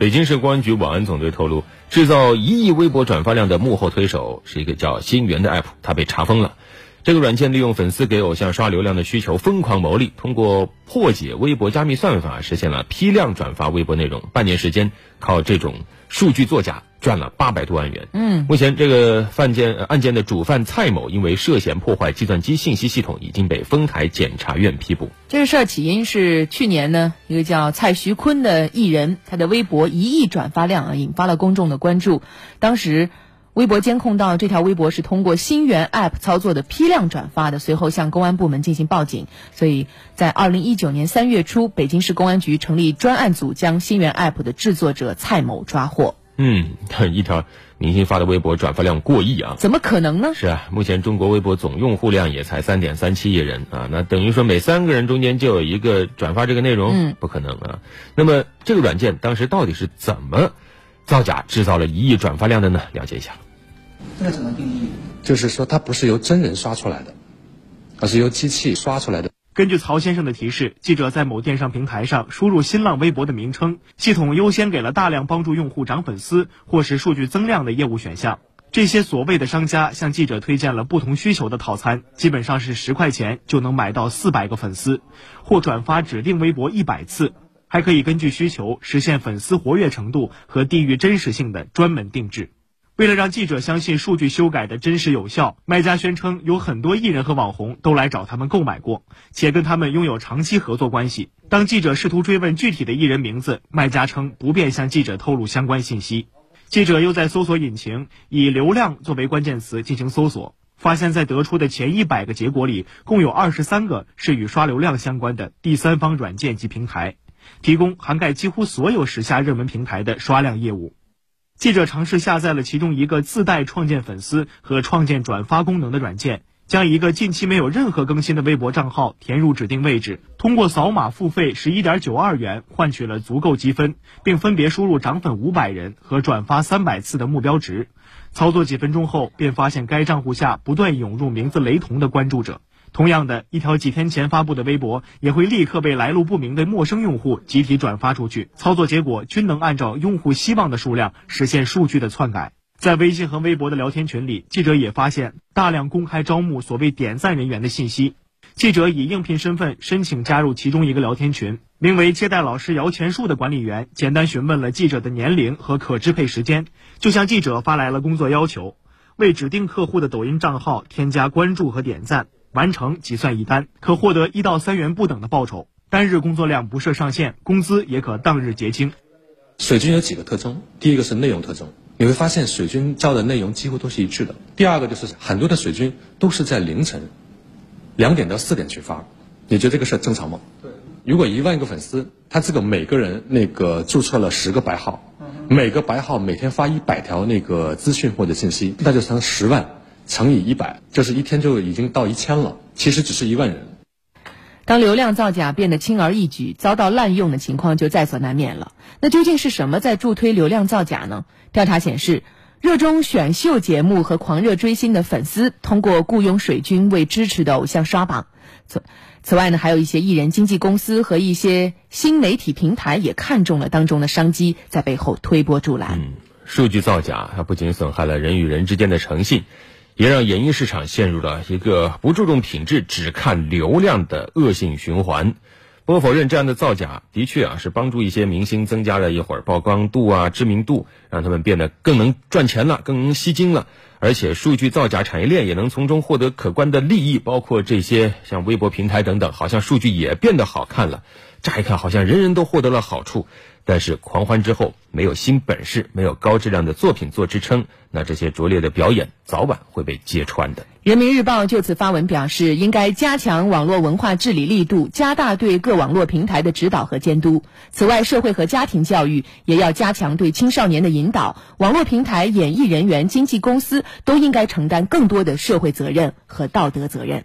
北京市公安局网安总队透露，制造一亿微博转发量的幕后推手是一个叫心源的 app，它被查封了。这个软件利用粉丝给偶像刷流量的需求疯狂牟利，通过破解微博加密算法，实现了批量转发微博内容。半年时间，靠这种数据作假赚了八百多万元。嗯，目前这个犯件案件的主犯蔡某，因为涉嫌破坏计算机信息系统，已经被丰台检察院批捕。这个事儿起因是去年呢，一个叫蔡徐坤的艺人，他的微博一亿转发量啊，引发了公众的关注。当时。微博监控到这条微博是通过新源 App 操作的批量转发的，随后向公安部门进行报警。所以在二零一九年三月初，北京市公安局成立专案组，将新源 App 的制作者蔡某抓获。嗯，一条明星发的微博转发量过亿啊？怎么可能呢？是啊，目前中国微博总用户量也才三点三七亿人啊，那等于说每三个人中间就有一个转发这个内容，嗯，不可能啊。那么这个软件当时到底是怎么？造假制造了一亿转发量的呢？了解一下。这个怎么定义？就是说，它不是由真人刷出来的，而是由机器刷出来的。根据曹先生的提示，记者在某电商平台上输入新浪微博的名称，系统优先给了大量帮助用户涨粉丝或是数据增量的业务选项。这些所谓的商家向记者推荐了不同需求的套餐，基本上是十块钱就能买到四百个粉丝，或转发指定微博一百次。还可以根据需求实现粉丝活跃程度和地域真实性的专门定制。为了让记者相信数据修改的真实有效，卖家宣称有很多艺人和网红都来找他们购买过，且跟他们拥有长期合作关系。当记者试图追问具体的艺人名字，卖家称不便向记者透露相关信息。记者又在搜索引擎以“流量”作为关键词进行搜索，发现，在得出的前一百个结果里，共有二十三个是与刷流量相关的第三方软件及平台。提供涵盖几乎所有时下热门平台的刷量业务。记者尝试下载了其中一个自带创建粉丝和创建转发功能的软件，将一个近期没有任何更新的微博账号填入指定位置，通过扫码付费十一点九二元换取了足够积分，并分别输入涨粉五百人和转发三百次的目标值。操作几分钟后，便发现该账户下不断涌入名字雷同的关注者。同样的一条几天前发布的微博，也会立刻被来路不明的陌生用户集体转发出去，操作结果均能按照用户希望的数量实现数据的篡改。在微信和微博的聊天群里，记者也发现大量公开招募所谓点赞人员的信息。记者以应聘身份申请加入其中一个聊天群，名为“接待老师摇钱树”的管理员简单询问了记者的年龄和可支配时间，就向记者发来了工作要求：为指定客户的抖音账号添加关注和点赞。完成即算一单，可获得一到三元不等的报酬。单日工作量不设上限，工资也可当日结清。水军有几个特征，第一个是内容特征，你会发现水军招的内容几乎都是一致的。第二个就是很多的水军都是在凌晨两点到四点去发，你觉得这个事正常吗？对。如果一万个粉丝，他这个每个人那个注册了十个白号，每个白号每天发一百条那个资讯或者信息，那就成十万。乘以一百，就是一天就已经到一千了。其实只是一万人。当流量造假变得轻而易举，遭到滥用的情况就在所难免了。那究竟是什么在助推流量造假呢？调查显示，热衷选秀节目和狂热追星的粉丝，通过雇佣水军为支持的偶像刷榜。此此外呢，还有一些艺人经纪公司和一些新媒体平台也看中了当中的商机，在背后推波助澜。嗯，数据造假，它不仅损害了人与人之间的诚信。也让演艺市场陷入了一个不注重品质、只看流量的恶性循环。不可否认，这样的造假的确啊是帮助一些明星增加了一会儿曝光度啊、知名度，让他们变得更能赚钱了、更能吸金了。而且，数据造假产业链也能从中获得可观的利益，包括这些像微博平台等等，好像数据也变得好看了。乍一看，好像人人都获得了好处。但是狂欢之后没有新本事，没有高质量的作品做支撑，那这些拙劣的表演早晚会被揭穿的。人民日报就此发文表示，应该加强网络文化治理力度，加大对各网络平台的指导和监督。此外，社会和家庭教育也要加强对青少年的引导。网络平台、演艺人员、经纪公司都应该承担更多的社会责任和道德责任。